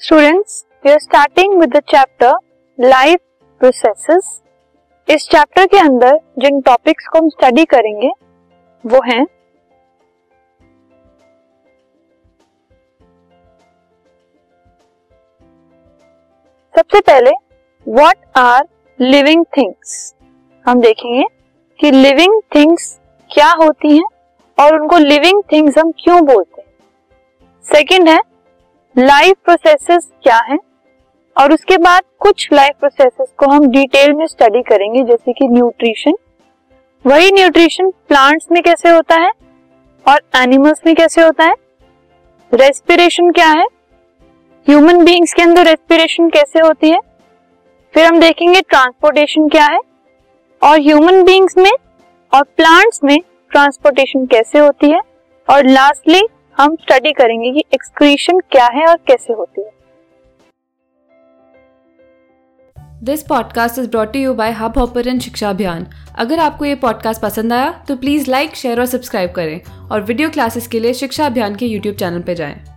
Students we are starting with the chapter life processes इस chapter के अंदर जिन topics को हम स्टडी करेंगे, वो हैं सबसे पहले व्हाट आर लिविंग थिंग्स हम देखेंगे कि लिविंग थिंग्स क्या होती हैं और उनको लिविंग थिंग्स हम क्यों बोलते हैं। सेकंड है लाइफ प्रोसेसेस क्या है? और उसके बाद कुछ लाइफ प्रोसेसेस को हम डिटेल में स्टडी करेंगे, जैसे कि न्यूट्रिशन वही न्यूट्रिशन प्लांट्स में कैसे होता है? और एनिमल्स में कैसे होता है? रेस्पिरेशन क्या है? ह्यूमन बींग्स के अंदर रेस्पिरेशन कैसे होती है? फिर हम देखेंगे ट्रांसपोर्टेशन क्या है? और ह्यूमन बींग्स में और प्लांट्स में ट्रांसपोर्टेशन कैसे होती है? और लास्टली हम स्टडी करेंगे कि एक्सक्रीशन क्या है और कैसे होती है this podcast is brought you by hub hopper शिक्षा अभियान अगर आपको ये पॉडकास्ट पसंद आया तो प्लीज़ लाइक शेयर और सब्सक्राइब करें और वीडियो क्लासेस के लिए शिक्षा अभियान के यूट्यूब चैनल पर जाएँ।